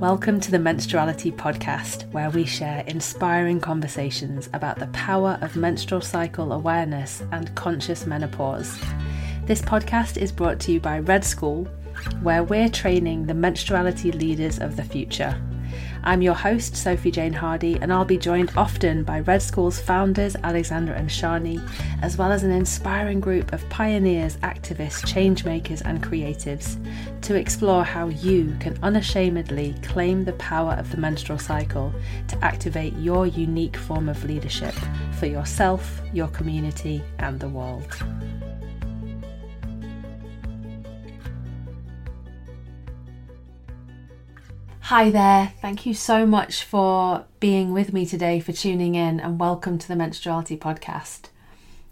Welcome to the Menstruality Podcast, where we share inspiring conversations about the power of menstrual cycle awareness and conscious menopause. This podcast is brought to you by Red School, where we're training the menstruality leaders of the future. I'm your host, Sophie Jane Hardy, and I'll be joined often by Red School's founders, Alexandra and Sjanie, as well as an inspiring group of pioneers, activists, changemakers, and creatives to explore how you can unashamedly claim the power of the menstrual cycle to activate your unique form of leadership for yourself, your community, and the world. Hi there. Thank you so much for being with me today, for tuning in, and welcome to the Menstruality Podcast.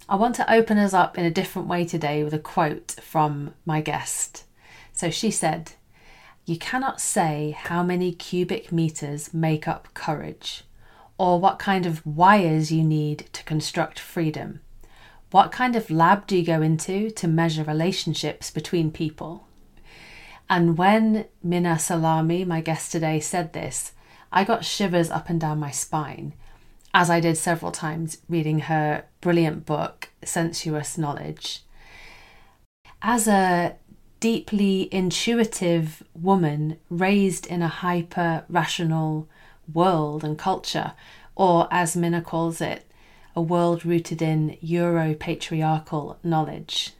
I want to open us up in a different way today with a quote from my guest. So she said, You cannot say how many cubic meters make up courage, or what kind of wires you need to construct freedom. What kind of lab do you go into to measure relationships between people? And when Minna Salami, my guest today, said this, I got shivers up and down my spine, as I did several times reading her brilliant book, Sensuous Knowledge. As a deeply intuitive woman raised in a hyper rational world and culture, or as Minna calls it, a world rooted in Euro patriarchal knowledge.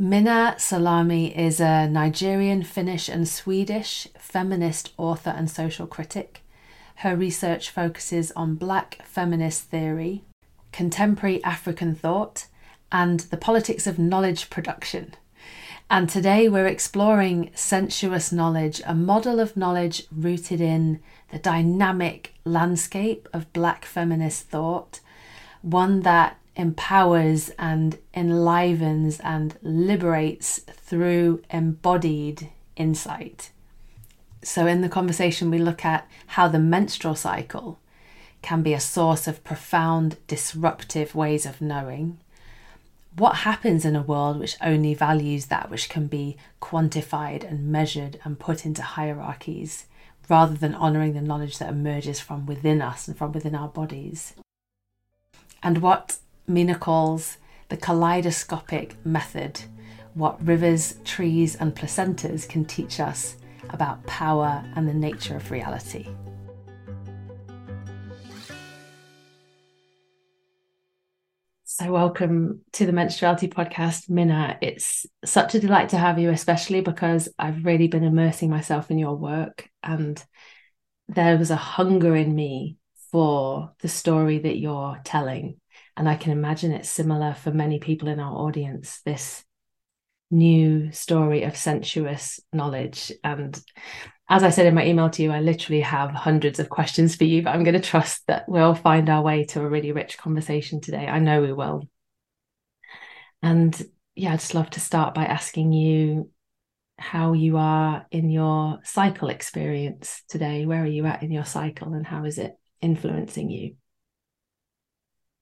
Minna Salami is a Nigerian, Finnish, and Swedish feminist author and social critic. Her research focuses on black feminist theory, contemporary African thought, and the politics of knowledge production. And today we're exploring sensuous knowledge, a model of knowledge rooted in the dynamic landscape of black feminist thought, one that empowers and enlivens and liberates through embodied insight. So, in the conversation, we look at how the menstrual cycle can be a source of profound disruptive ways of knowing. What happens in a world which only values that which can be quantified and measured and put into hierarchies, rather than honouring the knowledge that emerges from within us and from within our bodies? And what Minna calls the kaleidoscopic method, what rivers, trees, and placentas can teach us about power and the nature of reality. So, welcome to the Menstruality Podcast, Minna. It's such a delight to have you, especially because I've really been immersing myself in your work, and there was a hunger in me for the story that you're telling and I can imagine it's similar for many people in our audience, this new story of sensuous knowledge. And as I said in my email to you, I literally have hundreds of questions for you, but I'm going to trust that we'll find our way to a really rich conversation today. I know we will. And yeah, I'd just love to start by asking you how you are in your cycle experience today. Where are you at in your cycle and how is it influencing you?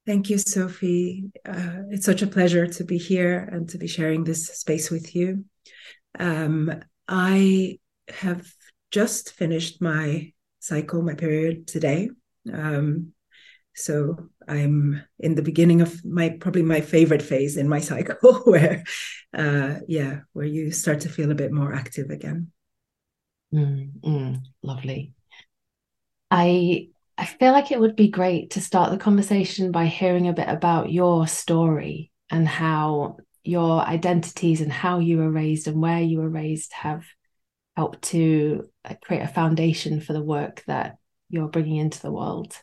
Thank you, Sophie. Uh, it's such a pleasure to be here and to be sharing this space with you. Um, I have just finished my cycle, my period today. Um, so I'm in the beginning of my probably my favorite phase in my cycle, where, uh, yeah, where you start to feel a bit more active again. Mm, mm, lovely. I I feel like it would be great to start the conversation by hearing a bit about your story and how your identities and how you were raised and where you were raised have helped to create a foundation for the work that you're bringing into the world.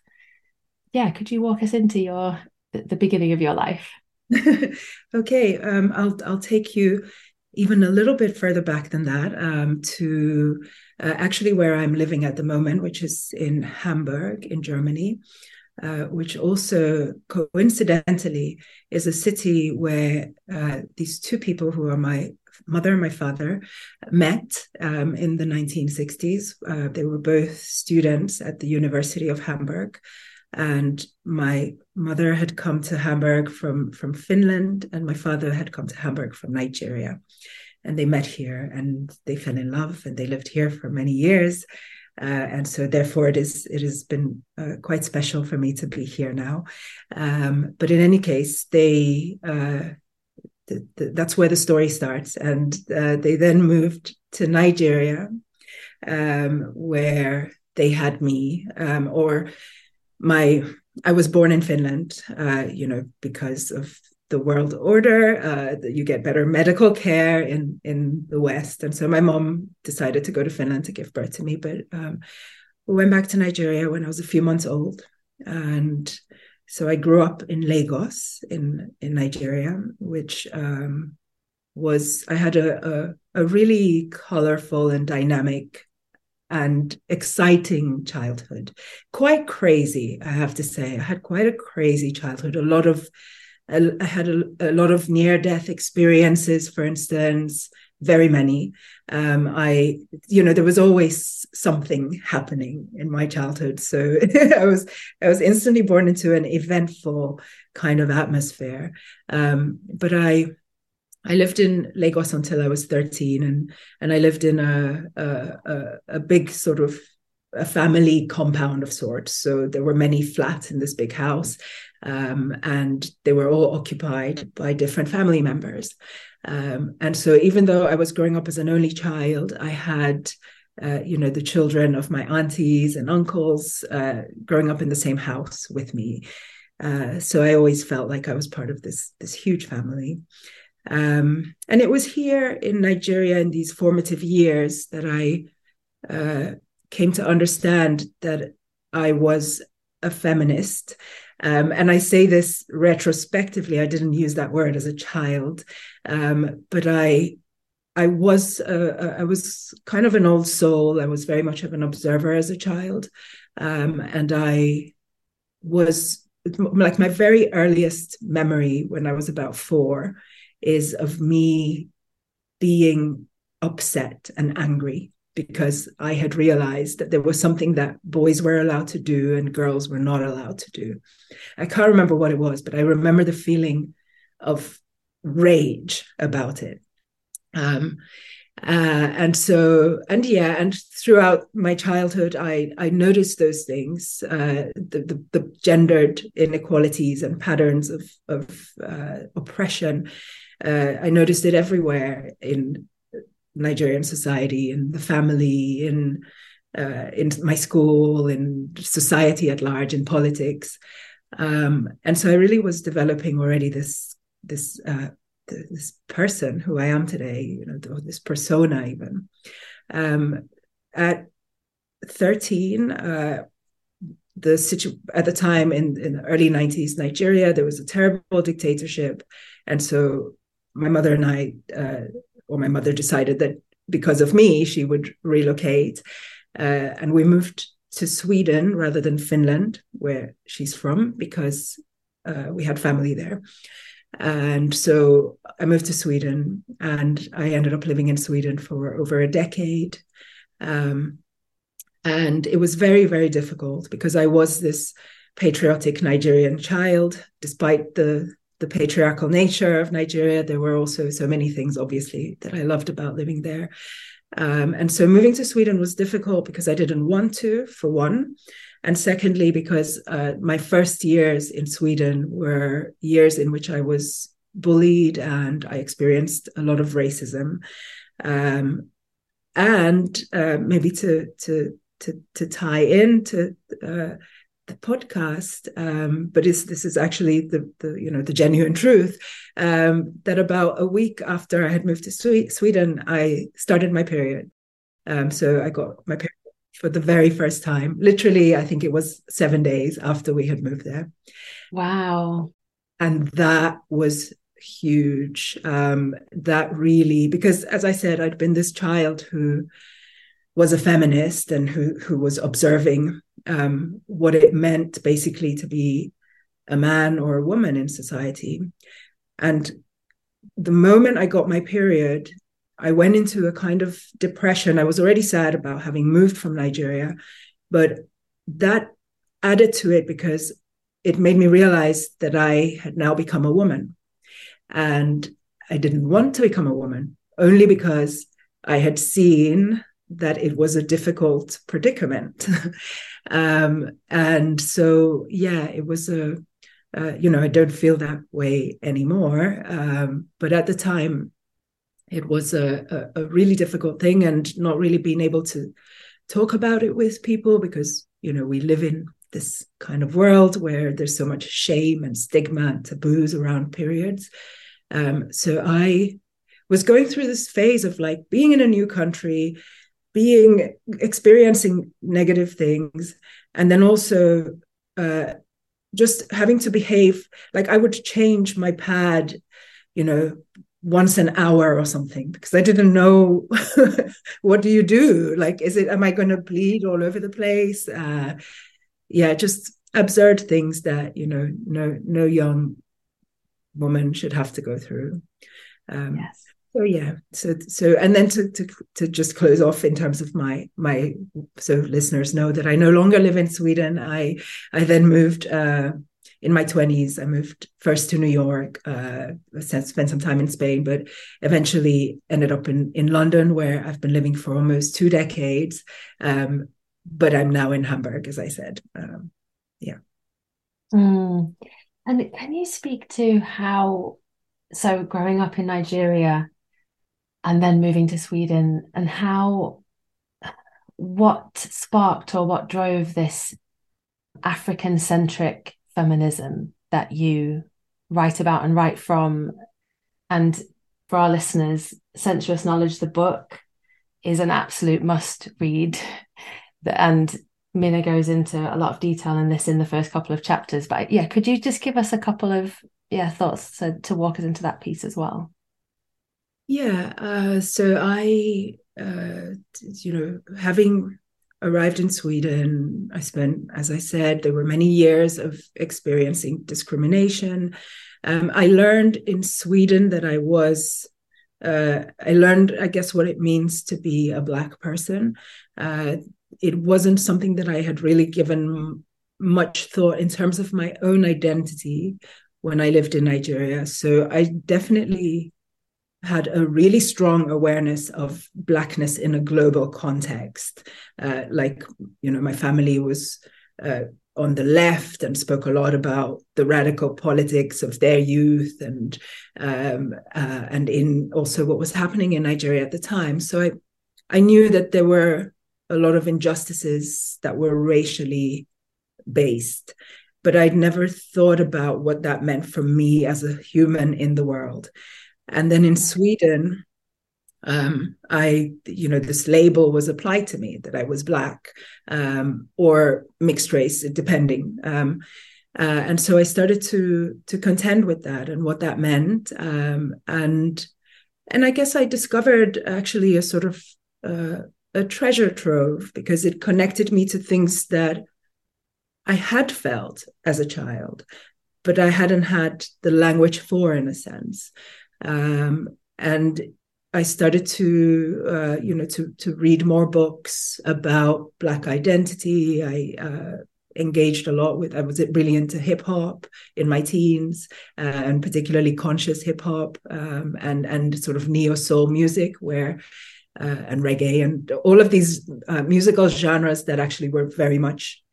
Yeah, could you walk us into your the beginning of your life? okay, um, I'll I'll take you even a little bit further back than that um, to uh, actually where I'm living at the moment, which is in Hamburg in Germany, uh, which also coincidentally is a city where uh, these two people who are my mother and my father met um, in the 1960s. Uh, they were both students at the University of Hamburg and my mother had come to Hamburg from from Finland, and my father had come to Hamburg from Nigeria. And they met here and they fell in love and they lived here for many years. Uh, and so therefore it is it has been uh, quite special for me to be here now um, but in any case they uh, th- th- that's where the story starts and uh, they then moved to nigeria um, where they had me um, or my i was born in finland uh, you know because of the world order. Uh, you get better medical care in in the West, and so my mom decided to go to Finland to give birth to me. But um, we went back to Nigeria when I was a few months old, and so I grew up in Lagos in in Nigeria, which um, was I had a, a a really colorful and dynamic and exciting childhood. Quite crazy, I have to say. I had quite a crazy childhood. A lot of I had a, a lot of near death experiences, for instance, very many. Um, I, you know, there was always something happening in my childhood. So I was, I was instantly born into an eventful kind of atmosphere. Um, but I, I lived in Lagos until I was 13 and, and I lived in a, a, a big sort of a family compound of sorts. So there were many flats in this big house, um, and they were all occupied by different family members. Um, and so, even though I was growing up as an only child, I had, uh, you know, the children of my aunties and uncles uh, growing up in the same house with me. Uh, so I always felt like I was part of this this huge family. Um, and it was here in Nigeria in these formative years that I uh, came to understand that I was a feminist um, and I say this retrospectively. I didn't use that word as a child, um, but I, I was, uh, I was kind of an old soul. I was very much of an observer as a child, um, and I was like my very earliest memory when I was about four is of me being upset and angry because I had realized that there was something that boys were allowed to do and girls were not allowed to do. I can't remember what it was, but I remember the feeling of rage about it. Um, uh, and so, and yeah, and throughout my childhood, I I noticed those things, uh, the, the, the gendered inequalities and patterns of of uh, oppression. Uh, I noticed it everywhere in Nigerian society, in the family, in uh, in my school, in society at large, in politics, um, and so I really was developing already this this uh, this person who I am today, you know, this persona even. Um, at thirteen, uh, the situ- at the time in, in the early 90s nigeria there was a terrible dictatorship and so my mother and i uh, or my mother decided that because of me, she would relocate. Uh, and we moved to Sweden rather than Finland, where she's from, because uh, we had family there. And so I moved to Sweden and I ended up living in Sweden for over a decade. Um, and it was very, very difficult because I was this patriotic Nigerian child, despite the the patriarchal nature of Nigeria. There were also so many things, obviously, that I loved about living there. Um, and so moving to Sweden was difficult because I didn't want to, for one. And secondly, because uh, my first years in Sweden were years in which I was bullied and I experienced a lot of racism. Um, and uh, maybe to, to, to, to tie into uh, the podcast, um, but this is actually the, the you know the genuine truth. Um, that about a week after I had moved to Sweden, I started my period. Um, so I got my period for the very first time. Literally, I think it was seven days after we had moved there. Wow! And that was huge. Um, that really, because as I said, I'd been this child who was a feminist and who who was observing um, what it meant basically to be a man or a woman in society. And the moment I got my period, I went into a kind of depression. I was already sad about having moved from Nigeria, but that added to it because it made me realize that I had now become a woman. And I didn't want to become a woman. only because I had seen that it was a difficult predicament. um, and so, yeah, it was a, uh, you know, I don't feel that way anymore. Um, but at the time, it was a, a, a, really difficult thing and not really being able to talk about it with people because, you know, we live in this kind of world where there's so much shame and stigma and taboos around periods. Um, so I was going through this phase of like being in a new country, being experiencing negative things, and then also uh, just having to behave like I would change my pad, you know, once an hour or something because I didn't know what do you do? Like, is it am I going to bleed all over the place? Uh, yeah, just absurd things that you know no no young woman should have to go through. Um, yes. So yeah, so so and then to to to just close off in terms of my my so listeners know that I no longer live in Sweden. I I then moved uh, in my twenties. I moved first to New York, uh, spent some time in Spain, but eventually ended up in in London, where I've been living for almost two decades. Um, but I'm now in Hamburg, as I said. Um, yeah. Mm. And can you speak to how, so growing up in Nigeria and then moving to Sweden, and how, what sparked or what drove this African centric feminism that you write about and write from? And for our listeners, Sensuous Knowledge, the book, is an absolute must read. and Minna goes into a lot of detail in this in the first couple of chapters. But yeah, could you just give us a couple of yeah thoughts to, to walk us into that piece as well? Yeah. Uh, so I, uh, you know, having arrived in Sweden, I spent, as I said, there were many years of experiencing discrimination. Um, I learned in Sweden that I was. Uh, I learned, I guess, what it means to be a Black person. Uh, it wasn't something that I had really given much thought in terms of my own identity when I lived in Nigeria. So I definitely had a really strong awareness of blackness in a global context. Uh, like, you know, my family was uh, on the left and spoke a lot about the radical politics of their youth and um, uh, and in also what was happening in Nigeria at the time. So I I knew that there were a lot of injustices that were racially based but I'd never thought about what that meant for me as a human in the world. And then in Sweden, um, I, you know, this label was applied to me that I was black um, or mixed race, depending. Um, uh, and so I started to to contend with that and what that meant. Um, and and I guess I discovered actually a sort of uh, a treasure trove because it connected me to things that I had felt as a child, but I hadn't had the language for, in a sense. Um, and I started to, uh, you know, to to read more books about Black identity. I uh, engaged a lot with. I was really into hip hop in my teens, uh, and particularly conscious hip hop um, and and sort of neo soul music, where uh, and reggae and all of these uh, musical genres that actually were very much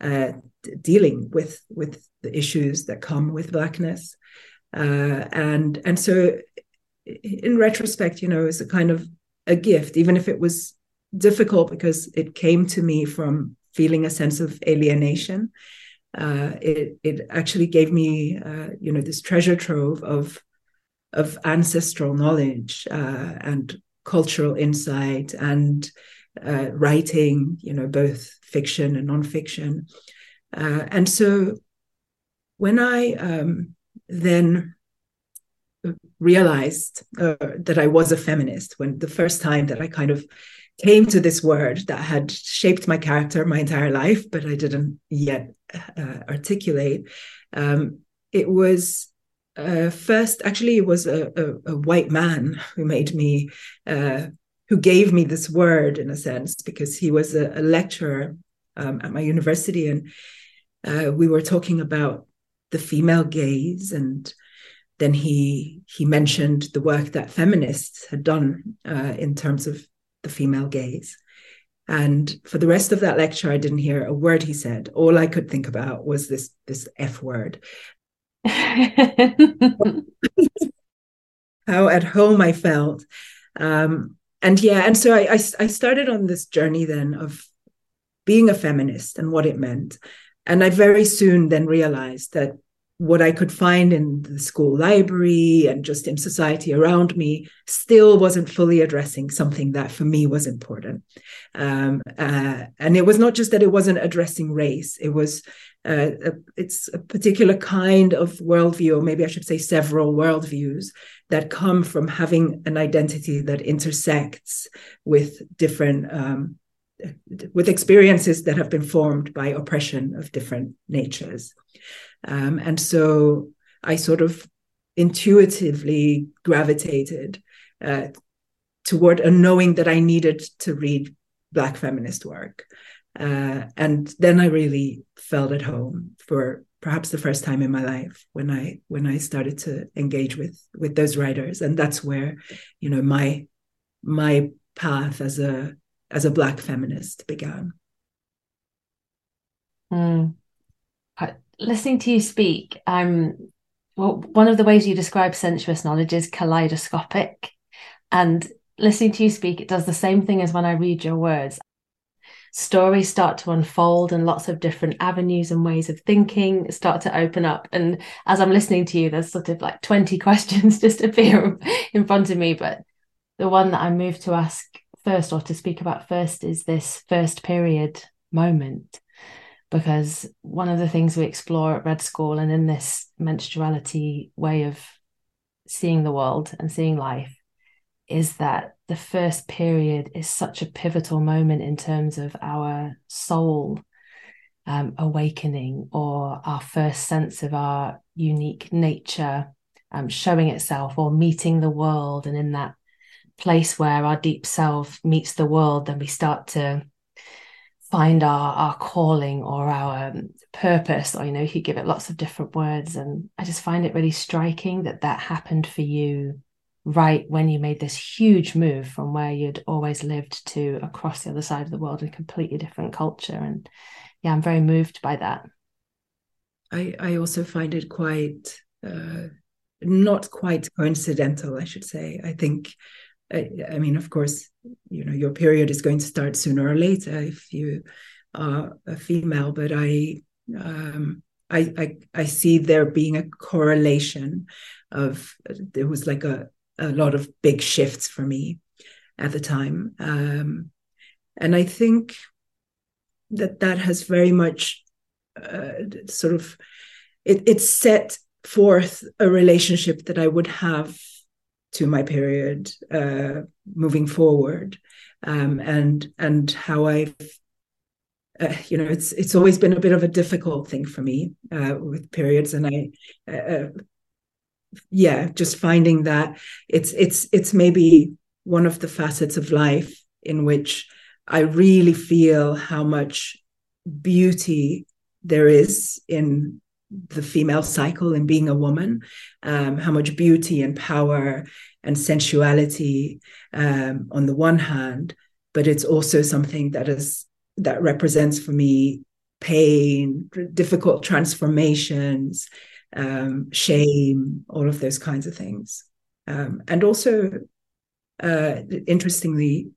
uh, dealing with with the issues that come with blackness uh, and and so in retrospect you know it's a kind of a gift even if it was difficult because it came to me from feeling a sense of alienation uh, it it actually gave me uh, you know this treasure trove of of ancestral knowledge and cultural insight and uh, writing, you know, both fiction and nonfiction. Uh, and so when I um, then realized uh, that I was a feminist, when the first time that I kind of came to this word that had shaped my character my entire life, but I didn't yet uh, articulate, um, it was uh, first, actually, it was a, a, a, white man who made me, uh, who gave me this word in a sense, because he was a, a lecturer um, at my university, and uh, we were talking about the female gaze and then he he mentioned the work that feminists had done uh, in terms of the female gaze. And for the rest of that lecture, I didn't hear a word he said. All I could think about was this this F word. How at home I felt. Um, and yeah, and so I, I, I started on this journey then of being a feminist and what it meant. And I very soon then realized that what I could find in the school library and just in society around me still wasn't fully addressing something that for me was important. Um, uh, and it was not just that it wasn't addressing race; it was uh, a, it's a particular kind of worldview, or maybe I should say several worldviews that come from having an identity that intersects with different. Um, with experiences that have been formed by oppression of different natures. Um, and so I sort of intuitively gravitated uh, toward a knowing that I needed to read Black feminist work. Uh, and then I really felt at home for perhaps the first time in my life when I when I started to engage with with those writers, and that's where you know my my path as a as a black feminist began. Mm listening to you speak, um, well, one of the ways you describe sensuous knowledge is kaleidoscopic. And listening to you speak, it does the same thing as when I read your words. Stories start to unfold, and lots of different avenues and ways of thinking start to open up. And as I'm listening to you, there's sort of like 20 questions just appear in front of me. But the one that I moved to ask first or to speak about first is this first period moment because one of the things we explore at Red School and in this menstruality way of seeing the world and seeing life is that the first period is such a pivotal moment in terms of our soul um, awakening or our first sense of our unique nature um, showing itself or meeting the world. And in that place where our deep self meets the world, then we start to find our our calling or our um, purpose or you know you give it lots of different words. And i just find it really striking that that happened for you right when you made this huge move from where you'd always lived to across the other side of the world in a completely different culture. And yeah i'm very moved by that. I i also find it quite uh, not quite coincidental i should say. I think I, I, mean, of course, you know, your period is going to start sooner or later if you are a female, but I, um, I, I, I see there being a correlation of there was like a, a lot of big shifts for me at the time. Um, and I think that that has very much uh, sort of, it, it set forth a relationship that I would have to my period uh, moving forward. Um, and and how I've uh, you know it's it's always been a bit of a difficult thing for me uh, with periods. And I uh, uh, yeah just finding that it's it's it's maybe one of the facets of life in which I really feel how much beauty there is in the female cycle and being a woman, um, how much beauty and power and sensuality um, on the one hand, but it's also something that is that represents for me pain, difficult transformations, um, shame, all of those kinds of things, um, and also uh, interestingly,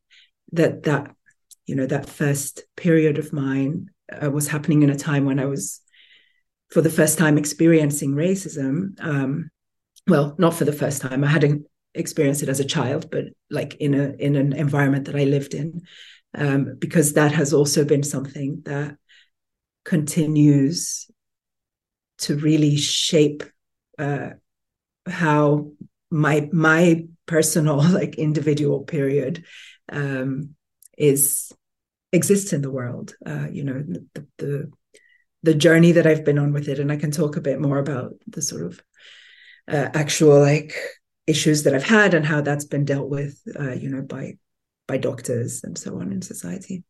that that you know that first period of mine uh, was happening in a time when I was for the first time experiencing racism. Um, well, not for the first time. I hadn't experienced it as a child, but like in a in an environment that I lived in, um, because that has also been something that continues to really shape uh, how my my personal like individual period um, is exists in the world. Uh, you know, the, the the journey that I've been on with it, and I can talk a bit more about the sort of uh, actual like issues that I've had and how that's been dealt with, uh, you know, by by doctors and so on in society.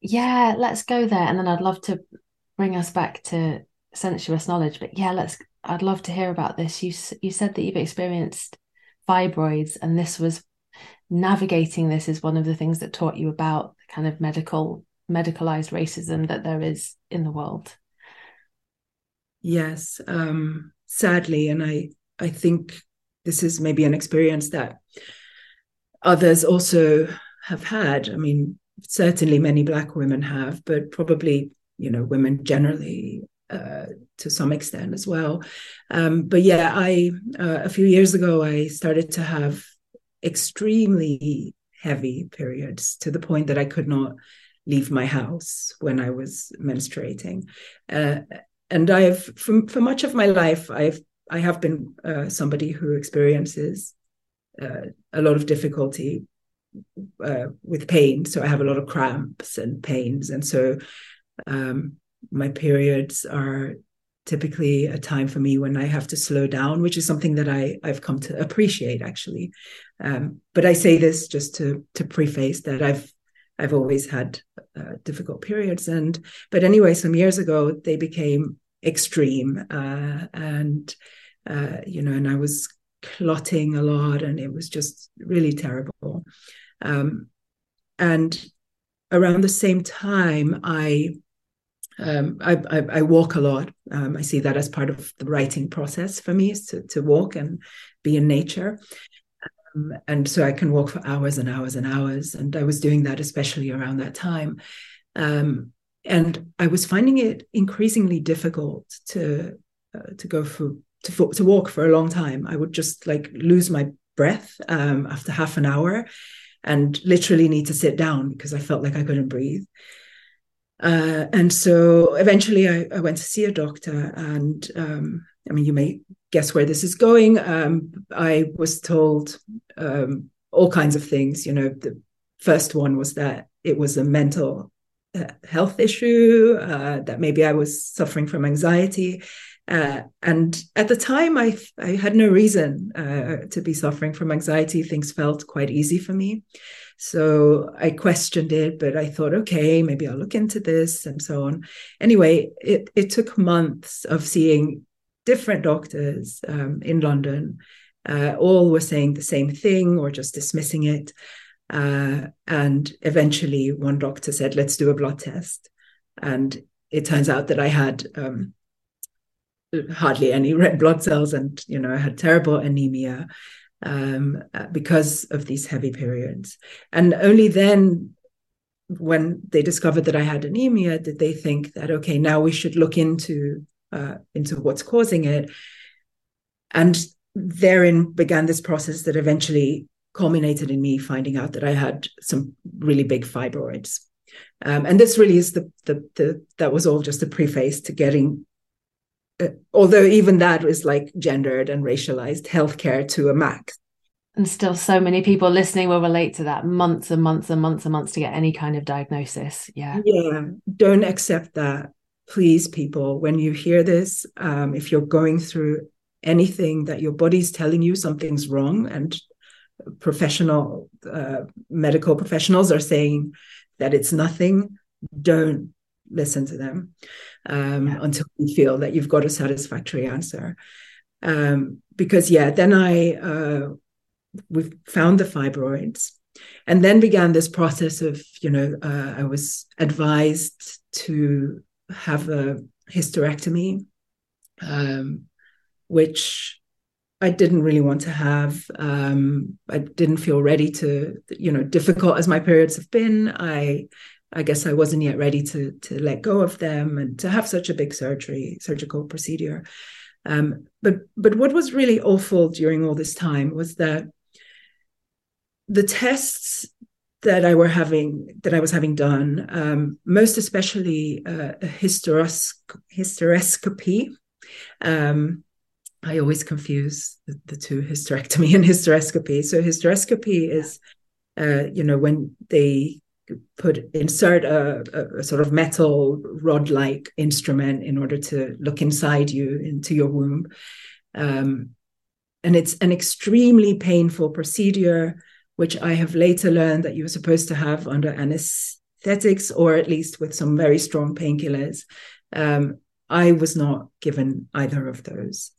Yeah, let's go there, and then I'd love to bring us back to sensuous knowledge. But yeah, let's. I'd love to hear about this. You you said that you've experienced fibroids, and this was navigating this is one of the things that taught you about kind of medical medicalized racism that there is in the world. Yes, um, sadly, and I I think this is maybe an experience that others also have had. I mean, certainly many Black women have, but probably you know women generally uh, to some extent as well. Um, but yeah, I uh, a few years ago I started to have extremely heavy periods to the point that I could not leave my house when I was menstruating. Uh, and I've, for, for much of my life, I've I have been uh, somebody who experiences uh, a lot of difficulty uh, with pain. So I have a lot of cramps and pains, and so um, my periods are typically a time for me when I have to slow down, which is something that I I've come to appreciate actually. Um, but I say this just to to preface that I've I've always had uh, difficult periods, and but anyway, some years ago they became extreme, uh, and uh, you know, and I was clotting a lot, and it was just really terrible. Um, and around the same time, I um, I, I, I, walk a lot. Um, I see that as part of the writing process for me is to, to walk and be in nature. Um, and so I can walk for hours and hours and hours. And I was doing that especially around that time. Um, and I was finding it increasingly difficult to uh, to go for to to walk for a long time. I would just like lose my breath um, after half an hour, and literally need to sit down because I felt like I couldn't breathe. Uh, and so eventually I, I, went to see a doctor. And um, I mean, you may guess where this is going. Um, I was told um, all kinds of things. You know, the first one was that it was a mental uh, health issue, uh, that maybe I was suffering from anxiety. Uh, and at the time, I, I had no reason uh, to be suffering from anxiety. Things felt quite easy for me. So I questioned it, but I thought, okay, maybe I'll look into this and so on. Anyway, it, it took months of seeing different doctors um, in London. Uh, all were saying the same thing or just dismissing it. Uh, and eventually, one doctor said, let's do a blood test. And it turns out that I had um, hardly any red blood cells and, you know, I had terrible anemia um, uh, because of these heavy periods. And only then, when they discovered that I had anemia, did they think that okay, now we should look into uh, into what's causing it. And therein began this process that eventually culminated in me finding out that I had some really big fibroids. Um, and this really is the, the the that was all just a preface to getting uh, although even that was like gendered and racialized healthcare to a max. And still, so many people listening will relate to that months and months and months and months to get any kind of diagnosis. Yeah. Yeah. Don't accept that. Please, people, when you hear this, um, if you're going through anything that your body's telling you something's wrong and professional uh, medical professionals are saying that it's nothing, don't listen to them um, yeah. until you feel that you've got a satisfactory answer. Um, because yeah, then I uh, we found the fibroids, and then began this process of you know uh, I was advised to have a hysterectomy, um, which I didn't really want to have. Um, I didn't feel ready to, you know, difficult as my periods have been. I I guess I wasn't yet ready to to let go of them and to have such a big surgery, surgical procedure. Um, but but what was really awful during all this time was that the tests that I were having that I was having done, um, most especially uh, a hysteroscopy. Um, I always confuse the, the, two hysterectomy and hysteroscopy. So hysteroscopy is, uh, you know, when they put insert a, a, sort of metal rod like instrument in order to look inside you into your womb um, and it's an extremely painful procedure which i have later learned that you're supposed to have under anesthetics or at least with some very strong painkillers um, I was not given either of those.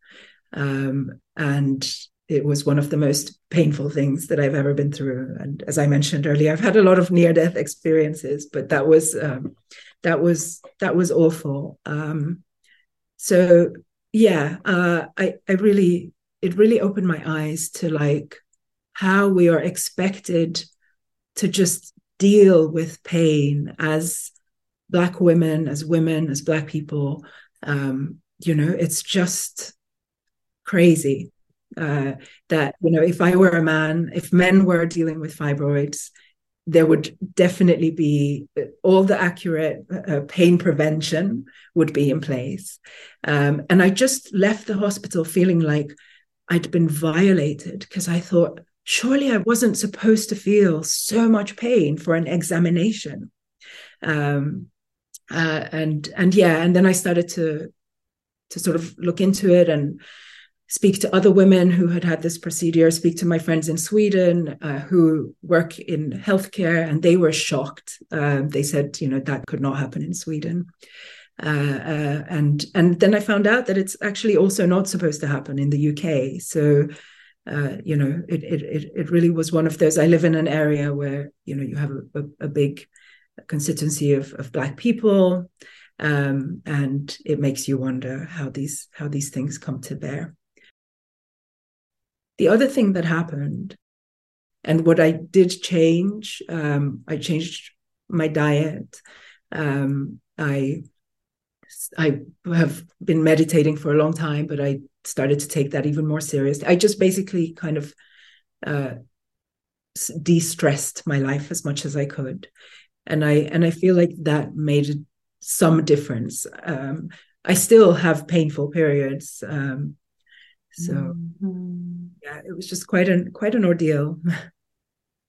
Um, and it was one of the most painful things that I've ever been through. And as I mentioned earlier, I've had a lot of near death experiences, but that was um, that was that was awful. Um, so yeah, uh, I I really it really opened my eyes to like how we are expected to just deal with pain as black women, as women, as black people. Um, you know, it's just crazy uh, that you know if I were a man, if men were dealing with fibroids, there would definitely be all the accurate uh, pain prevention would be in place. Um, and I just left the hospital feeling like I'd been violated because I thought, surely I wasn't supposed to feel so much pain for an examination. Um, uh, and and yeah, and then I started to to sort of look into it and speak to other women who had had this procedure, speak to my friends in Sweden uh, who work in healthcare, and they were shocked. Uh, they said, you know, that could not happen in Sweden. Uh, uh and and then I found out that it's actually also not supposed to happen in the UK. So, uh, you know, it, it it really was one of those. I live in an area where you know you have a, a, a big constituency of of black people. Um, and it makes you wonder how these how these things come to bear. The other thing that happened, and what I did change, um, I changed my diet. Um, I I have been meditating for a long time, but I started to take that even more seriously. I just basically kind of uh, de-stressed my life as much as I could, and I and I feel like that made some difference. Um, I still have painful periods, um, so mm-hmm. yeah, it was just quite an quite an ordeal.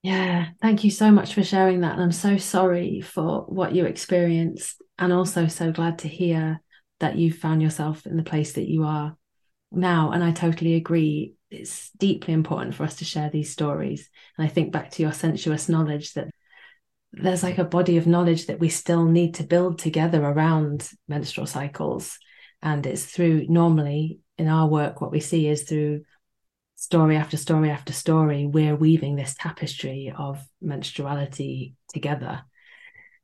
Yeah, thank you so much for sharing that. And I'm so sorry for what you experienced, and also so glad to hear that you found yourself in the place that you are now. And I totally agree. It's deeply important for us to share these stories. And I think back to your sensuous knowledge that there's like a body of knowledge that we still need to build together around menstrual cycles. And it's through normally in our work, what we see is through story after story after story, we're weaving this tapestry of menstruality together.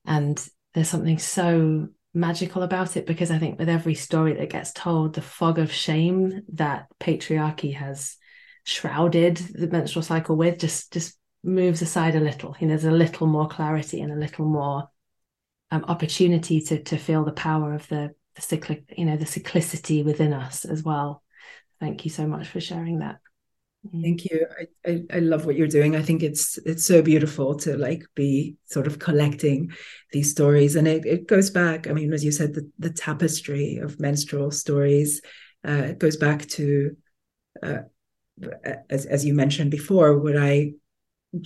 And there's something so magical about it because I think with every story that gets told, the fog of shame that patriarchy has shrouded the menstrual cycle with just just moves aside a little. You know, there's a little more clarity and a little more um, opportunity to to feel the power of the the cyclic, you know, the cyclicity within us as well. Thank you so much for sharing that. Mm. Thank you. I, I, I, love what you're doing. I think it's it's so beautiful to like be sort of collecting these stories. And it, it goes back, I mean, as you said, the, the tapestry of menstrual stories uh, goes back to uh, as as you mentioned before, what I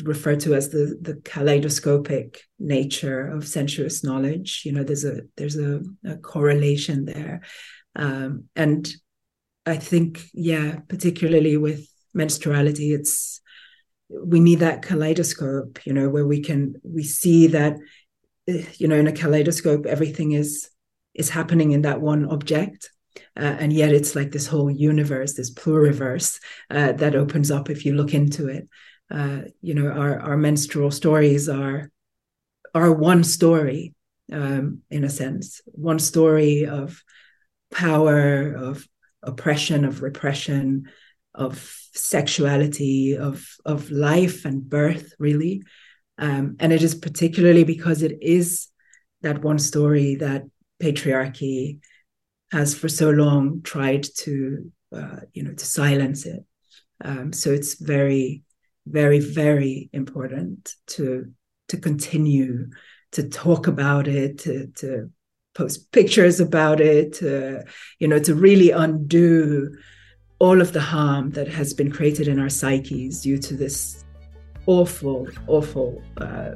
refer to as the the kaleidoscopic nature of sensuous knowledge you know there's a there's a, a correlation there um, and i think yeah particularly with menstruality it's we need that kaleidoscope you know where we can we see that you know in a kaleidoscope everything is is happening in that one object. Uh, and yet it's like this whole universe this pluriverse uh, that opens up if you look into it. Uh, you know our our menstrual stories are are one story um, in a sense. One story of power of oppression of repression of sexuality of of life and birth really. Um, and it is particularly because it is that one story that patriarchy has for so long tried to uh, you know to silence it. Um, so it's very very very important to to continue to talk about it to to post pictures about it to you know to really undo all of the harm that has been created in our psyches due to this awful awful uh,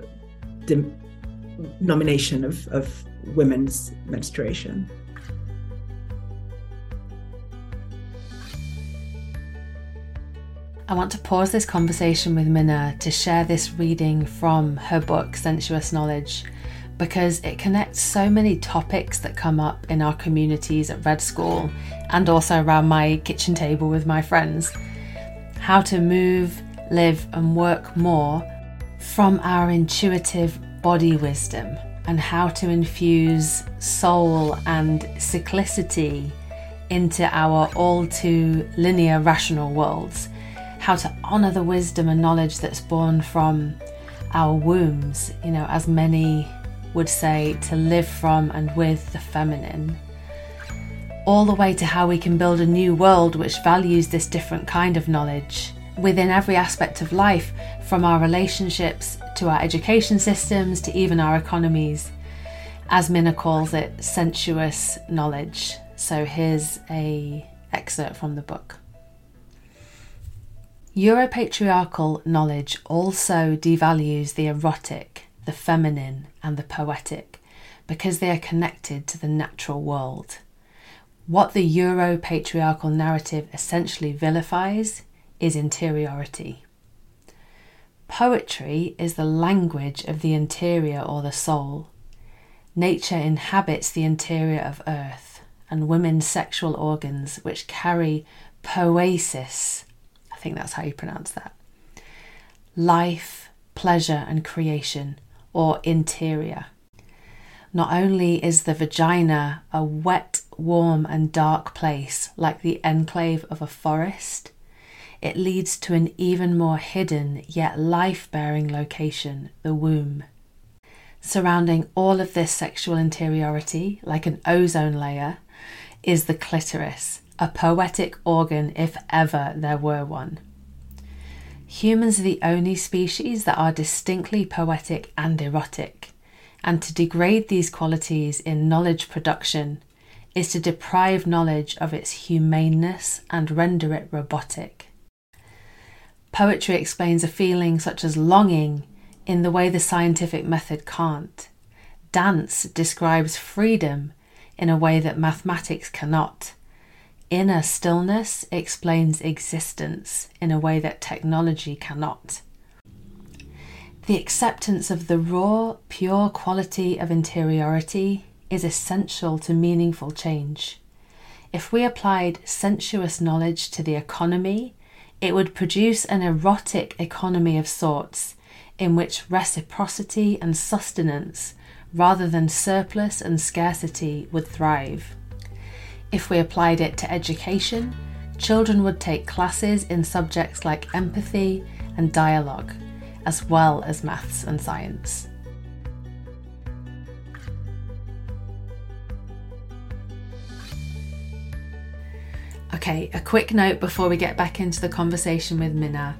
nomination of, of women's menstruation. I want to pause this conversation with Minna to share this reading from her book, Sensuous Knowledge, because it connects so many topics that come up in our communities at Red School and also around my kitchen table with my friends. How to move, live, and work more from our intuitive body wisdom and how to infuse soul and cyclicity into our all too linear rational worlds, how to honor the wisdom and knowledge that's born from our wombs, you know, as many would say, to live from and with the feminine, all the way to how we can build a new world which values this different kind of knowledge within every aspect of life, from our relationships to our education systems to even our economies. As Minna calls it, sensuous knowledge. So here's a excerpt from the book. Europatriarchal knowledge also devalues the erotic, the feminine, and the poetic because they are connected to the natural world. What the Euro patriarchal narrative essentially vilifies is interiority. Poetry is the language of the interior or the soul. Nature inhabits the interior of earth, and women's sexual organs, which carry poiesis, I think that's how you pronounce that, life, pleasure, and creation, or interior. Not only is the vagina a wet, warm, and dark place like the enclave of a forest, it leads to an even more hidden yet life bearing location, the womb. Surrounding all of this sexual interiority, like an ozone layer, is the clitoris, a poetic organ if ever there were one. Humans are the only species that are distinctly poetic and erotic, and to degrade these qualities in knowledge production is to deprive knowledge of its humaneness and render it robotic. Poetry explains a feeling such as longing in the way the scientific method can't. Dance describes freedom in a way that mathematics cannot. Inner stillness explains existence in a way that technology cannot. The acceptance of the raw, pure quality of interiority is essential to meaningful change. If we applied sensuous knowledge to the economy, it would produce an erotic economy of sorts in which reciprocity and sustenance, rather than surplus and scarcity, would thrive. If we applied it to education, children would take classes in subjects like empathy and dialogue, as well as maths and science. Okay, a quick note before we get back into the conversation with Minna.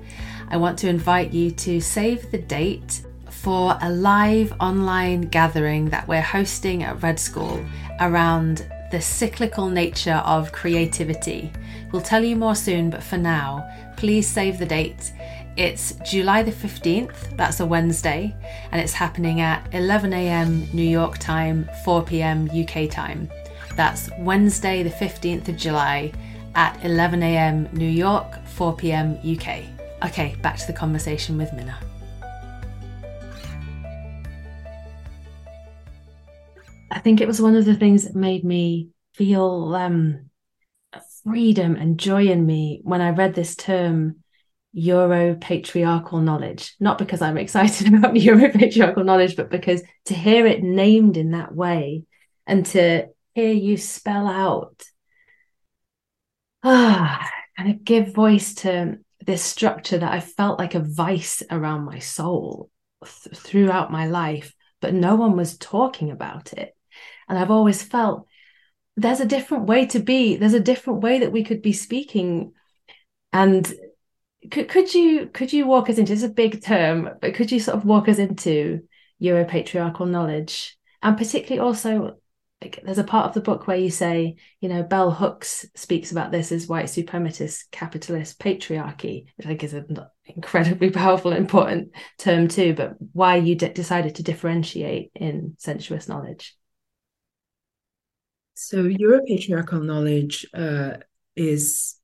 I want to invite you to save the date for a live online gathering that we're hosting at Red School around the cyclical nature of creativity. We'll tell you more soon, but for now, please save the date. It's July the 15th, that's a Wednesday, and it's happening at 11am New York time, 4pm UK time. That's Wednesday the 15th of July at 11am New York, 4pm UK. Okay, back to the conversation with Minna. I think it was one of the things that made me feel um, freedom and joy in me when I read this term Euro patriarchal knowledge. Not because I'm excited about Euro patriarchal knowledge, but because to hear it named in that way and to hear you spell out ah, kind of give voice to this structure that I felt like a vice around my soul th- throughout my life, but no one was talking about it. And I've always felt there's a different way to be, there's a different way that we could be speaking. And could, could you could you walk us into it's a big term, but could you sort of walk us into Europatriarchal knowledge and particularly also like there's a part of the book where you say, you know, Bell Hooks speaks about this as white supremacist capitalist patriarchy, which I think is an incredibly powerful, and important term too. But why you decided to differentiate in sensuous knowledge? So, Europatriarchal knowledge uh, is,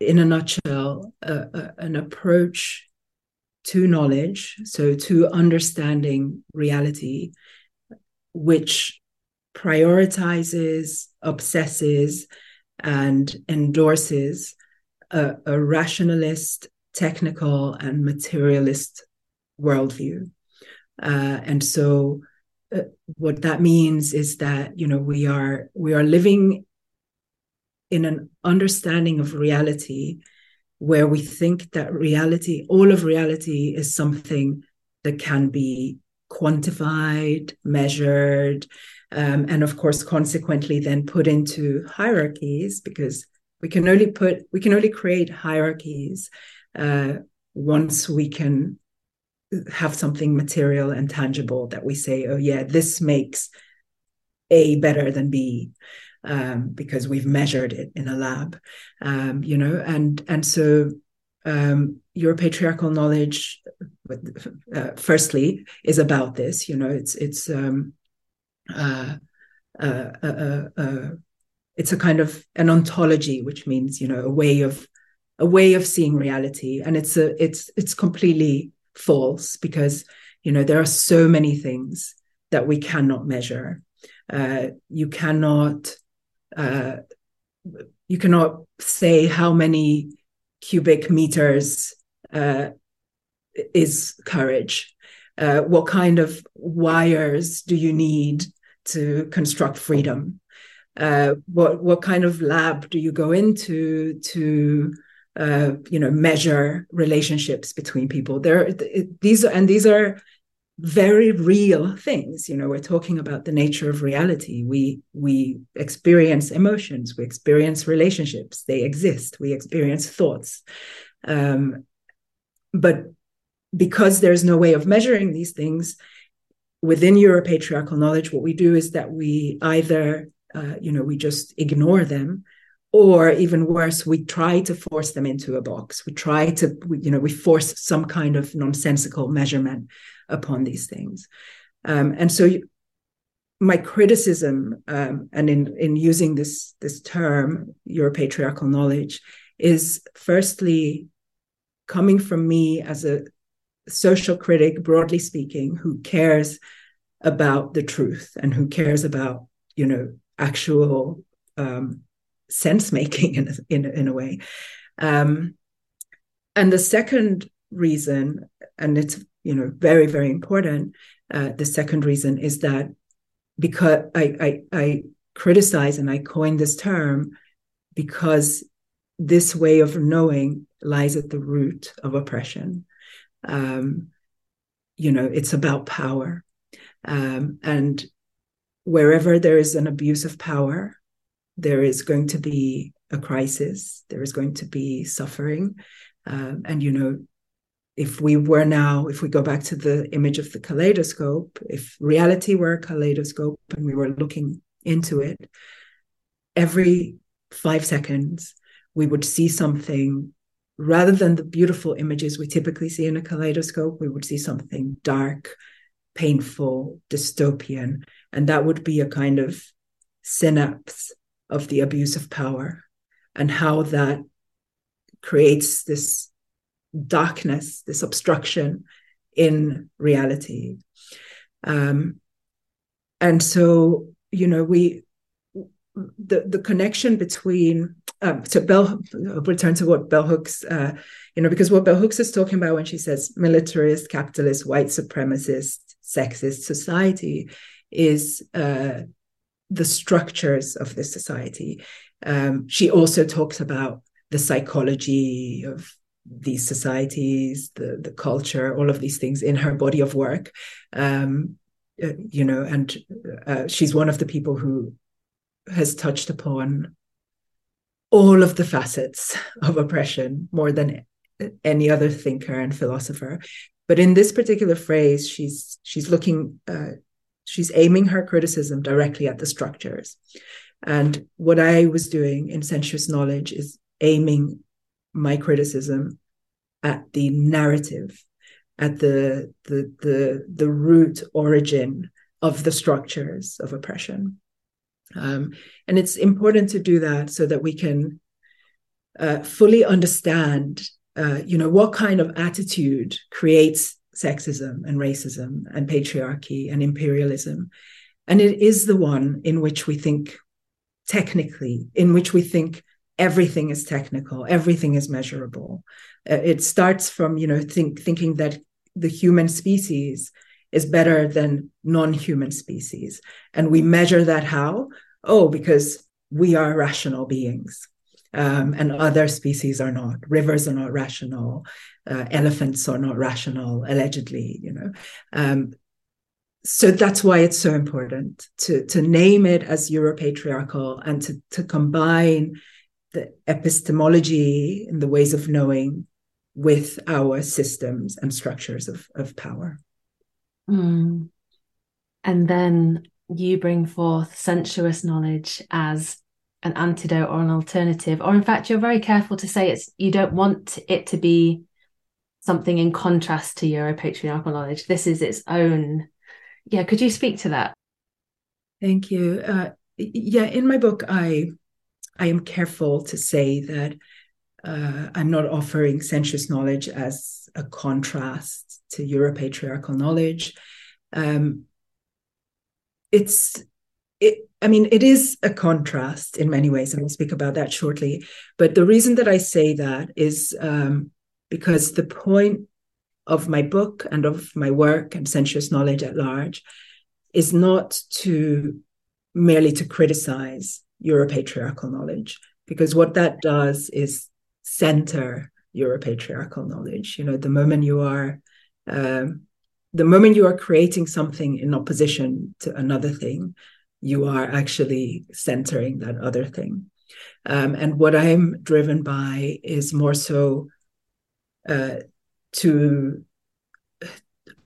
in a nutshell, an approach to knowledge, so to understanding reality which prioritizes, obsesses, and endorses a, a rationalist, technical, and materialist worldview. Uh, and so, uh, what that means is that you know we are we are living in an understanding of reality where we think that reality, all of reality, is something that can be quantified, measured, um, and of course, consequently, then put into hierarchies because we can only put we can only create hierarchies uh, once we can have something material and tangible that we say, oh yeah, this makes A better than B. Um, because we've measured it in a lab, um, you know, and and so um, Europatriarchal knowledge, uh, firstly, is about this. You know, it's it's um, uh, uh, uh, uh, it's a kind of an ontology, which means you know a way of a way of seeing reality, and it's a it's it's completely false because you know there are so many things that we cannot measure. Uh, you cannot uh, you cannot say how many cubic meters uh, is courage. Uh, what kind of wires do you need to construct freedom? Uh, what what kind of lab do you go into to uh, you know measure relationships between people? There, these are, and these are very real things. You know, we're talking about the nature of reality. We we experience emotions, we experience relationships. They exist. We experience thoughts. Um, but because there's no way of measuring these things, within Europatriarchal knowledge, what we do is that we either, uh, you know, we just ignore them, or even worse, we try to force them into a box. We try to, you know, we force some kind of nonsensical measurement upon these things. Um, and so, my criticism, um, and in in using this this term, Europatriarchal knowledge, is firstly coming from me as a social critic, broadly speaking, who cares about the truth and who cares about, you know, actual um, sense making in, in, in a way. Um, and the second reason, and it's, you know, very, very important, uh, the second reason is that because I, I, I criticize and I coined this term because this way of knowing lies at the root of oppression um, you know it's about power um, and wherever there is an abuse of power there is going to be a crisis there is going to be suffering um, and you know if we were now if we go back to the image of the kaleidoscope if reality were a kaleidoscope and we were looking into it every five seconds we would see something rather than the beautiful images we typically see in a kaleidoscope, we would see something dark, painful, dystopian. And that would be a kind of synapse of the abuse of power and how that creates this darkness, this obstruction in reality. Um, and so, you know, we the the connection between um, so Bell return to what Bell Hooks, uh, you know, because what Bell Hooks is talking about when she says militarist, capitalist, white supremacist, sexist society is uh, the structures of this society. Um, she also talks about the psychology of these societies, the the culture, all of these things in her body of work. Um, uh, you know, and uh, she's one of the people who has touched upon all of the facets of oppression more than any other thinker and philosopher but in this particular phrase she's she's looking uh, she's aiming her criticism directly at the structures. And what i was doing in sensuous knowledge is aiming my criticism at the narrative at the the the, the root origin of the structures of oppression. Um, and it's important to do that so that we can uh, fully understand, uh, you know, what kind of attitude creates sexism and racism and patriarchy and imperialism. and it is the one in which we think technically, in which we think everything is technical, everything is measurable. Uh, it starts from you know think thinking that the human species is better than non-human species, and we measure that how? Oh, because we are rational beings. Um, and other species are not. Rivers are not rational. Uh, elephants are not rational, allegedly. You know, um, so that's why it's so important to to name it as Europatriarchal and to to combine the epistemology and the ways of knowing with our systems and structures of, of power. Mm. And then you bring forth sensuous knowledge as an antidote or an alternative, or in fact, you're very careful to say it's you don't want it to be something in contrast to Europatriarchal knowledge. This is its own. Yeah, could you speak to that? Thank you. Uh, yeah, in my book, I I am careful to say that uh, I'm not offering sensuous knowledge as a contrast to Europatriarchal knowledge. Um, it's, it, I mean, it is a contrast in many ways, and I'll speak about that shortly. But the reason that I say that is um, because the point of my book and of my work and sensuous knowledge at large is not to merely to criticize Europatriarchal knowledge, because what that does is center Europatriarchal knowledge. You know, the moment you are um, the moment you are creating something in opposition to another thing, you are actually centering that other thing. Um, and what I'm driven by is more so uh, to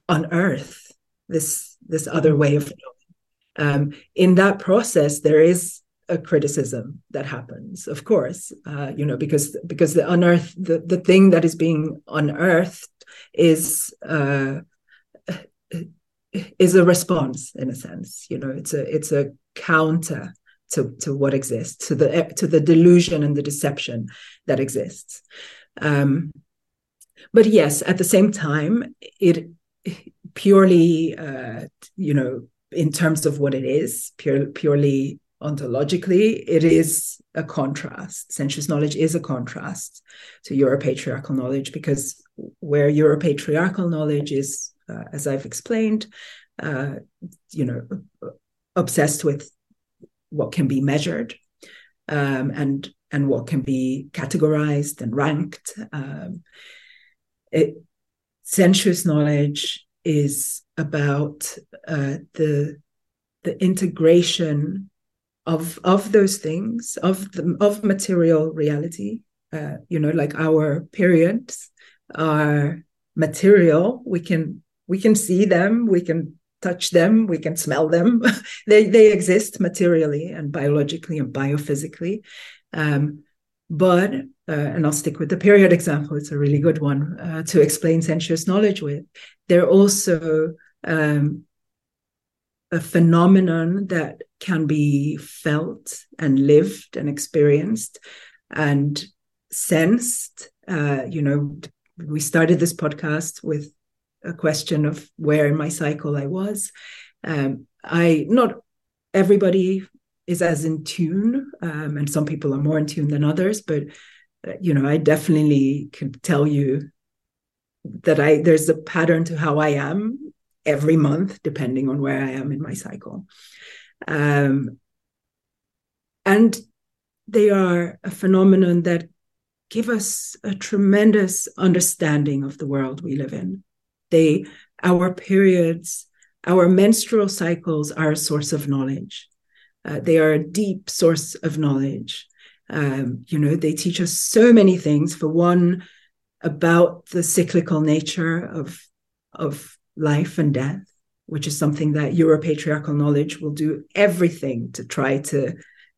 unearth this this other way of knowing. Um, in that process, there is a criticism that happens of course uh, you know because because the unearth the, the thing that is being unearthed is uh, is a response in a sense you know it's a it's a counter to to what exists to the to the delusion and the deception that exists um, but yes at the same time it purely uh, you know in terms of what it is pure, purely ontologically, it is a contrast. Sensuous knowledge is a contrast to Europatriarchal knowledge because where Europatriarchal knowledge is, uh, as I've explained, uh, you know, obsessed with what can be measured um, and and what can be categorized and ranked. Um, it, sensuous knowledge is about uh, the the integration of of those things of the of material reality. Uh, you know like our periods are material. We can we can see them we can touch them we can smell them. They they exist materially and biologically and biophysically. Um, but uh, and I'll stick with the period example. It's a really good one uh, to explain sensuous knowledge with. They're also um, a phenomenon that can be felt and lived and experienced and sensed. Uh, you know, we started this podcast with a question of where in my cycle I was. Um, I not everybody is as in tune, um, and some people are more in tune than others. But uh, you know, I definitely can tell you that I there's a pattern to how I am every month, depending on where I am in my cycle. Um, and they are a phenomenon that give us a tremendous understanding of the world we live in. They, our periods, our menstrual cycles are a source of knowledge. Uh, they are a deep source of knowledge. Um, you know, they teach us so many things. For one, about the cyclical nature of of life and death, which is something that Europatriarchal knowledge will do everything to try to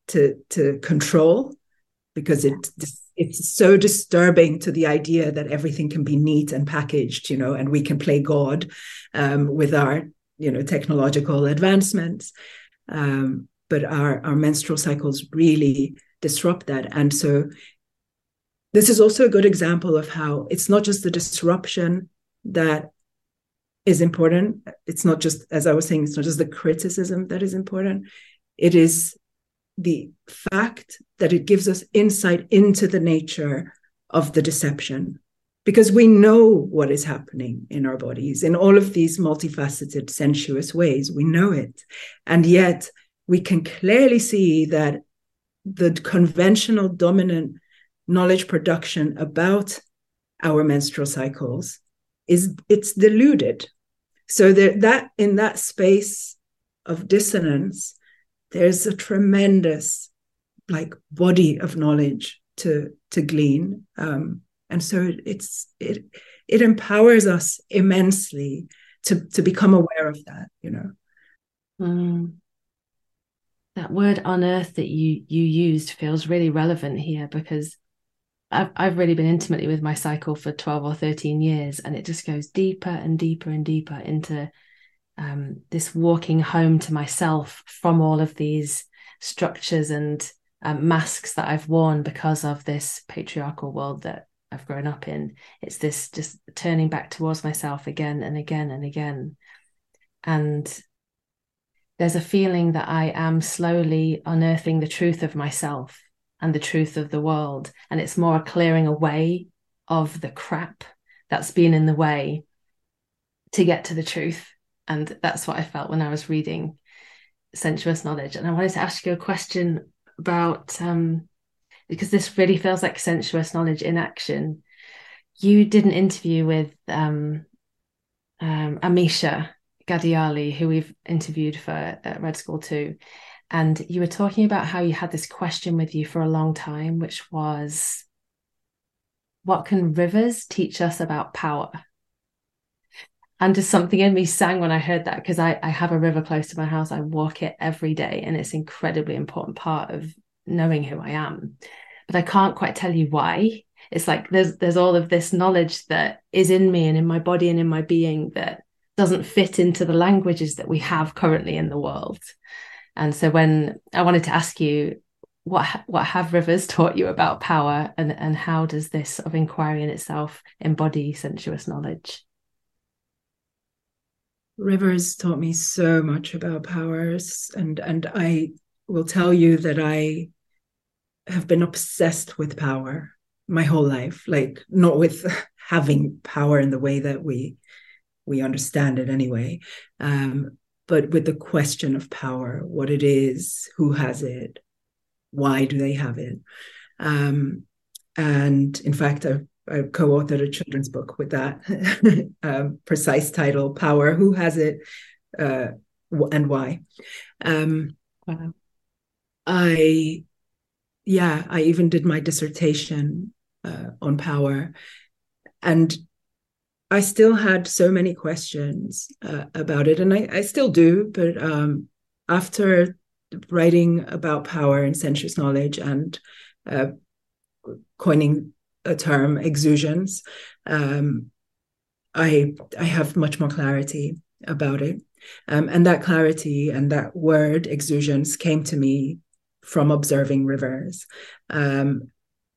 to to control, because it it's so disturbing to the idea that everything can be neat and packaged, you know, and we can play God um, with our you know technological advancements. Um, but our our menstrual cycles really disrupt that, and so this is also a good example of how it's not just the disruption that is important. It's not just, as I was saying, it's not just the criticism that is important. It is the fact that it gives us insight into the nature of the deception because we know what is happening in our bodies in all of these multifaceted sensuous ways we know it and yet we can clearly see that the conventional dominant knowledge production about our menstrual cycles is it's deluded so there, that in that space of dissonance there's a tremendous like body of knowledge to to glean um, and so it's it it empowers us immensely to to become aware of that you know mm. That word unearth that you you used feels really relevant here because I've, I've really been intimately with my cycle for 12 or 13 years and it just goes deeper and deeper and deeper into um, this walking home to myself from all of these structures and um, masks that I've worn because of this patriarchal world that I've grown up in. It's this just turning back towards myself again and again and again. And there's a feeling that I am slowly unearthing the truth of myself and the truth of the world. And it's more a clearing away of the crap that's been in the way to get to the truth and that's what I felt when I was reading sensuous knowledge. And I wanted to ask you a question about um, because this really feels like sensuous knowledge in action. You did an interview with um, um, Amisha Ghadiali, who we've interviewed for at Red School too. And you were talking about how you had this question with you for a long time, which was what can rivers teach us about power? and just something in me sang when I heard that because I, I have a river close to my house. I walk it every day, and it's an incredibly important part of knowing who I am. But I can't quite tell you why. It's like there's there's all of this knowledge that is in me and in my body and in my being that doesn't fit into the languages that we have currently in the world. And so when I wanted to ask you what what have rivers taught you about power and and how does this sort of inquiry in itself embody sensuous knowledge? Rivers taught me so much about powers, and and I will tell you that I have been obsessed with power my whole life. Like not with having power in the way that we we understand it anyway, um, but with the question of power, what it is, who has it, why do they have it, um, and in fact, I've I co-authored a children's book with that um, precise title, "Power: Who Has It uh, and Why." Um, wow. I, yeah, I even did my dissertation uh, on power, and I still had so many questions uh, about it, and I, I still do. But um, after writing about power and sensuous knowledge and uh, coining a term, exousiance, um, I I have much more clarity about it, um, and that clarity and that word exousiance came to me from observing rivers. Um,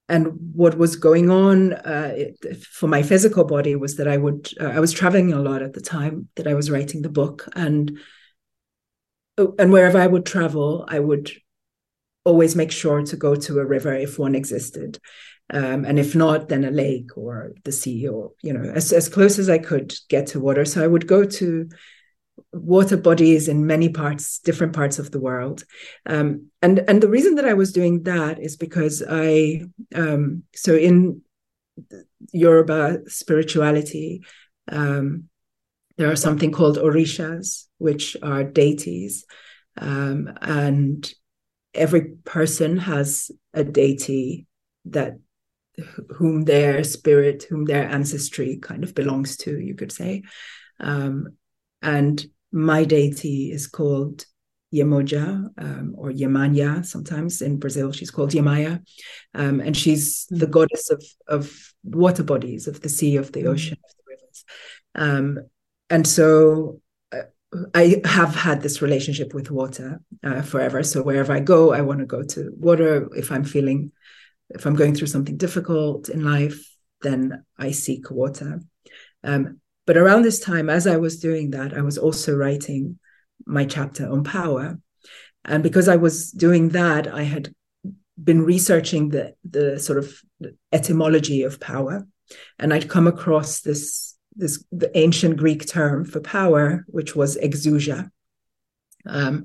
and what was going on uh, it, for my physical body was that I would uh, I was traveling a lot at the time that I was writing the book, and oh, and wherever I would travel, I would always make sure to go to a river if one existed um, and if not, then a lake or the sea, or you know, as as close as I could get to water. So I would go to water bodies in many parts, different parts of the world, um, and and the reason that I was doing that is because I um, so in Yoruba spirituality. Um, there are something called orishas, which are deities, um, and every person has a deity that whom their spirit, whom their ancestry kind of belongs to, you could say. Um, and my deity is called Yemoja um, or Yemanya. Sometimes in Brazil, she's called Yemaya, um, and she's the goddess of of water bodies, of the sea, of the mm. ocean, of the rivers. Um, and so uh, I have had this relationship with water uh, forever. So wherever I go, I want to go to water. If I'm feeling if I'm going through something difficult in life, then I seek water. Um, but around this time, as I was doing that, I was also writing my chapter on power. And because I was doing that, I had been researching the, the sort of etymology of power. And I'd come across this, this the ancient Greek term for power, which was exousia. Um,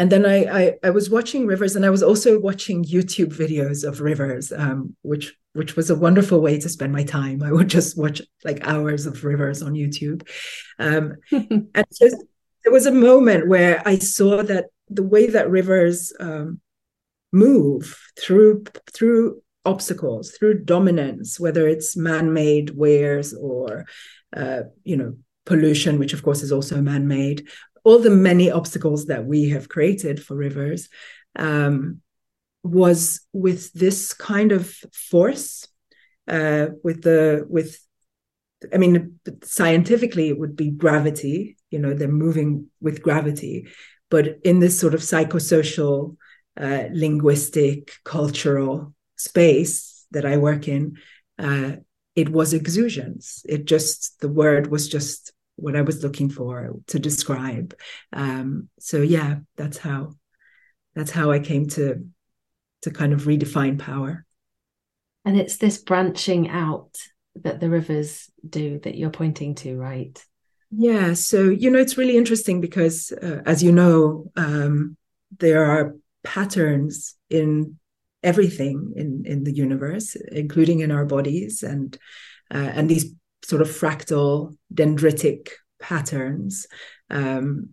and then I, I, I was watching rivers, and I was also watching YouTube videos of rivers, um, which which was a wonderful way to spend my time. I would just watch like hours of rivers on YouTube. Um, and just, there was a moment where I saw that the way that rivers um, move through through obstacles, through dominance, whether it's man-made wares or uh, you know pollution, which of course is also man-made, all the many obstacles that we have created for rivers. Um, was with this kind of force, uh, with the with, I mean, scientifically it would be gravity. You know, they're moving with gravity, but in this sort of psychosocial, uh, linguistic, cultural space that I work in, uh, it was exousiance. It just the word was just what I was looking for to describe. Um, so yeah, that's how that's how I came to to kind of redefine power. And it's this branching out that the rivers do that you're pointing to, right? Yeah. So, you know, it's really interesting because, uh, as you know, um, there are patterns in everything in, in the universe, including in our bodies, and uh, and these sort of fractal dendritic patterns um,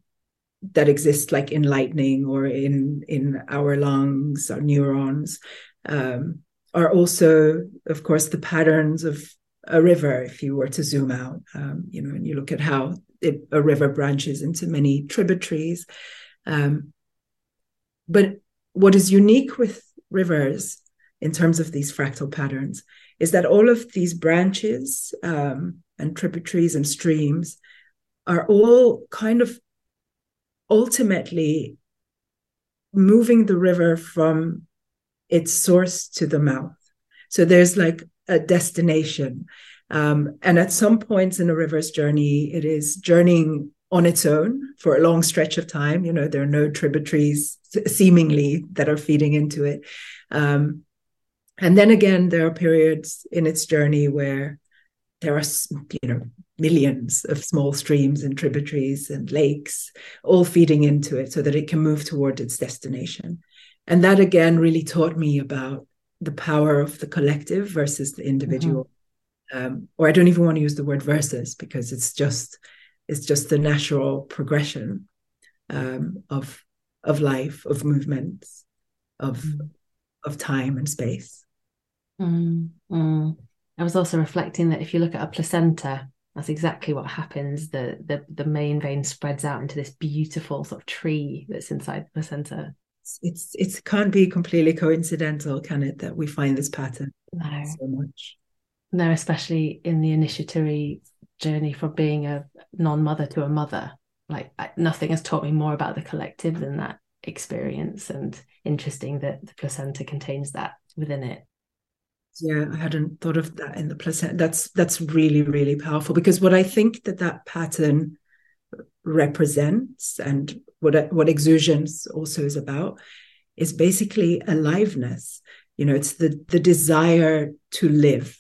that exist like in lightning or in in our lungs our neurons um, are also of course the patterns of a river if you were to zoom out um, you know and you look at how it, a river branches into many tributaries um, but what is unique with rivers in terms of these fractal patterns is that all of these branches um, and tributaries and streams are all kind of ultimately moving the river from its source to the mouth. So there's like a destination. Um, and at some points in a river's journey, it is journeying on its own for a long stretch of time. You know, there are no tributaries seemingly that are feeding into it. Um, and then again, there are periods in its journey where there are, you know, millions of small streams and tributaries and lakes all feeding into it so that it can move toward its destination. And that again really taught me about the power of the collective versus the individual. Mm-hmm. Um, or I don't even want to use the word versus because it's just it's just the natural progression um, of of life, of movements, of mm. of time and space. Mm, mm. I was also reflecting that if you look at a placenta, that's exactly what happens. The the the main vein spreads out into this beautiful sort of tree that's inside the placenta. It's it can't be completely coincidental, can it, that we find this pattern no. so much. No, especially in the initiatory journey from being a non-mother to a mother. Like nothing has taught me more about the collective than that experience, and interesting that the placenta contains that within it yeah i hadn't thought of that in the placenta. That's that's really really powerful because what i think that that pattern represents and what what exousiance also is about is basically aliveness. You know it's the the desire to live.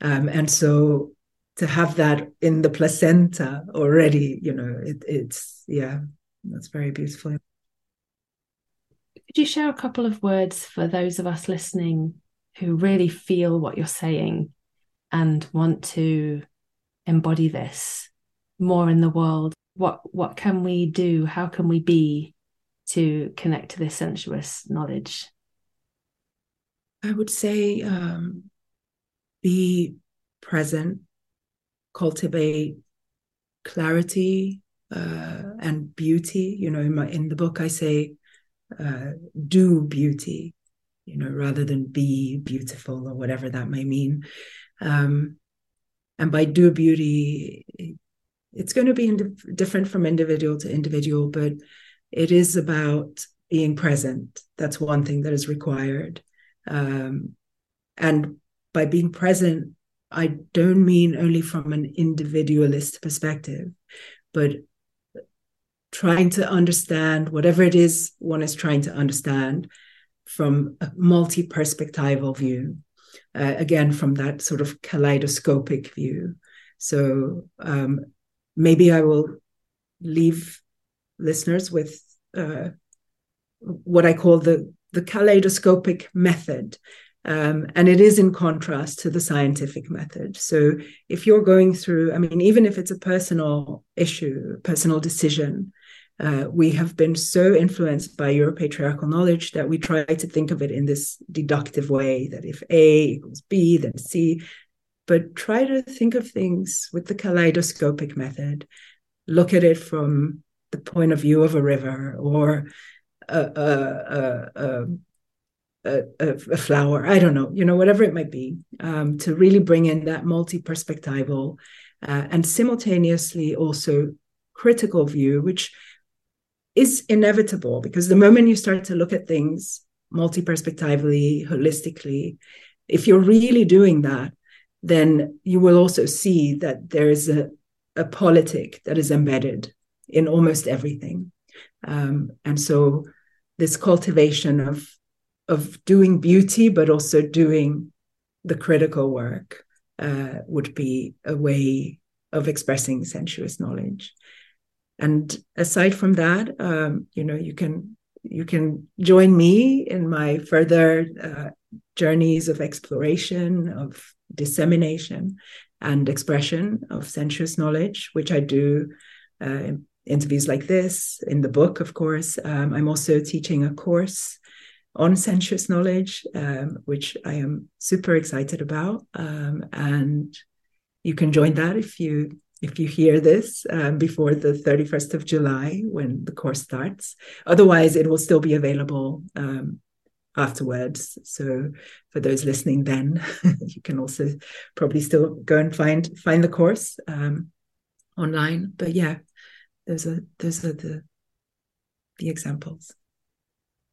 Um, and so to have that in the placenta already you know it, it's yeah that's very beautiful. Could you share a couple of words for those of us listening who really feel what you're saying and want to embody this more in the world. What what can we do? How can we be to connect to this sensuous knowledge? I would say um, be present cultivate clarity uh, and beauty. You know in my in the book i say uh, do beauty you know, rather than be beautiful or whatever that may mean. Um, and by do beauty, it's going to be different from individual to individual, but it is about being present. That's one thing that is required. Um, and by being present, I don't mean only from an individualist perspective, but trying to understand whatever it is one is trying to understand from a multi perspectival view. Uh, again, from that sort of kaleidoscopic view. So um, maybe I will leave listeners with uh, what I call the the kaleidoscopic method. Um, and it is in contrast to the scientific method. So if you're going through, I mean, even if it's a personal issue, personal decision, uh, we have been so influenced by Europatriarchal knowledge that we try to think of it in this deductive way that if A equals B, then C. But try to think of things with the kaleidoscopic method. Look at it from the point of view of a river or a, a, a, a, flower, I don't know, you know, whatever it might be, um, to really bring in that multi perspectival uh, and simultaneously also critical view, which is inevitable because the moment you start to look at things multi perspectively, holistically, if you're really doing that, then you will also see that there is a, a politic that is embedded in almost everything. Um, and so this cultivation of of doing beauty, but also doing the critical work uh, would be a way of expressing sensuous knowledge. And aside from that, um, you know, you can you can join me in my further uh, journeys of exploration, of dissemination, and expression of sensuous knowledge, which I do uh, interviews like this, in the book, of course. Um, I'm also teaching a course on sensuous knowledge, um, which I am super excited about. Um, and you can join that if you if you hear this um, before the 31st of July when the course starts. Otherwise, it will still be available um, afterwards. So for those listening, then you can also probably still go and find find the course um, online. But yeah, those are those are the the examples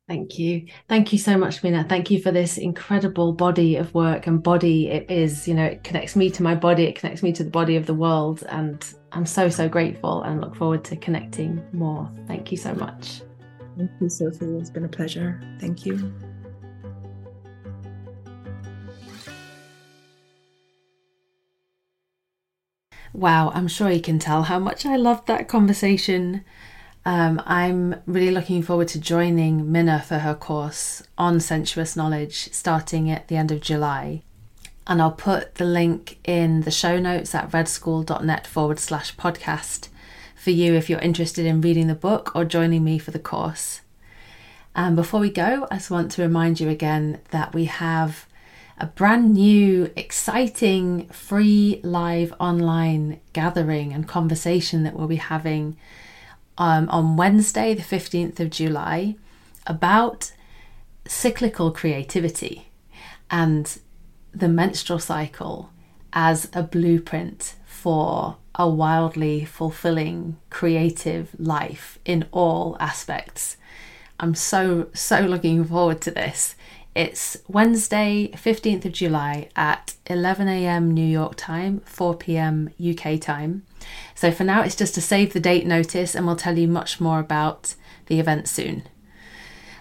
Thank you. Thank you so much, Minna. Thank you for this incredible body of work and body it is. You know, it connects me to my body, it connects me to the body of the world. And I'm so, so grateful and look forward to connecting more. Thank you so much. Thank you, Sophie. It's been a pleasure. Thank you. Wow, I'm sure you can tell how much I loved that conversation. Um, I'm really looking forward to joining Minna for her course on sensuous knowledge starting at the end of July. And I'll put the link in the show notes at redschool.net forward slash podcast for you if you're interested in reading the book or joining me for the course. And before we go, I just want to remind you again that we have a brand new, exciting, free live online gathering and conversation that we'll be having um, on Wednesday, the 15th of July, about cyclical creativity and the menstrual cycle as a blueprint for a wildly fulfilling creative life in all aspects. I'm so, so looking forward to this. It's Wednesday, 15th of July at 11 a.m. New York time, 4 p.m. UK time. So for now, it's just to save the date notice, and we'll tell you much more about the event soon.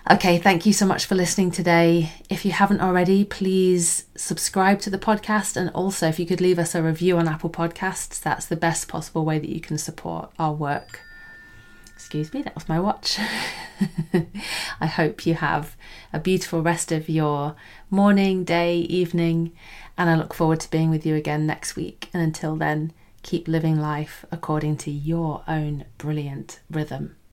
Okay, thank you so much for listening today. If you haven't already, please subscribe to the podcast. And also, if you could leave us a review on Apple Podcasts, that's the best possible way that you can support our work. Excuse me, that was my watch. I hope you have a beautiful rest of your morning, day, evening, and I look forward to being with you again next week. And until then, keep living life according to your own brilliant rhythm.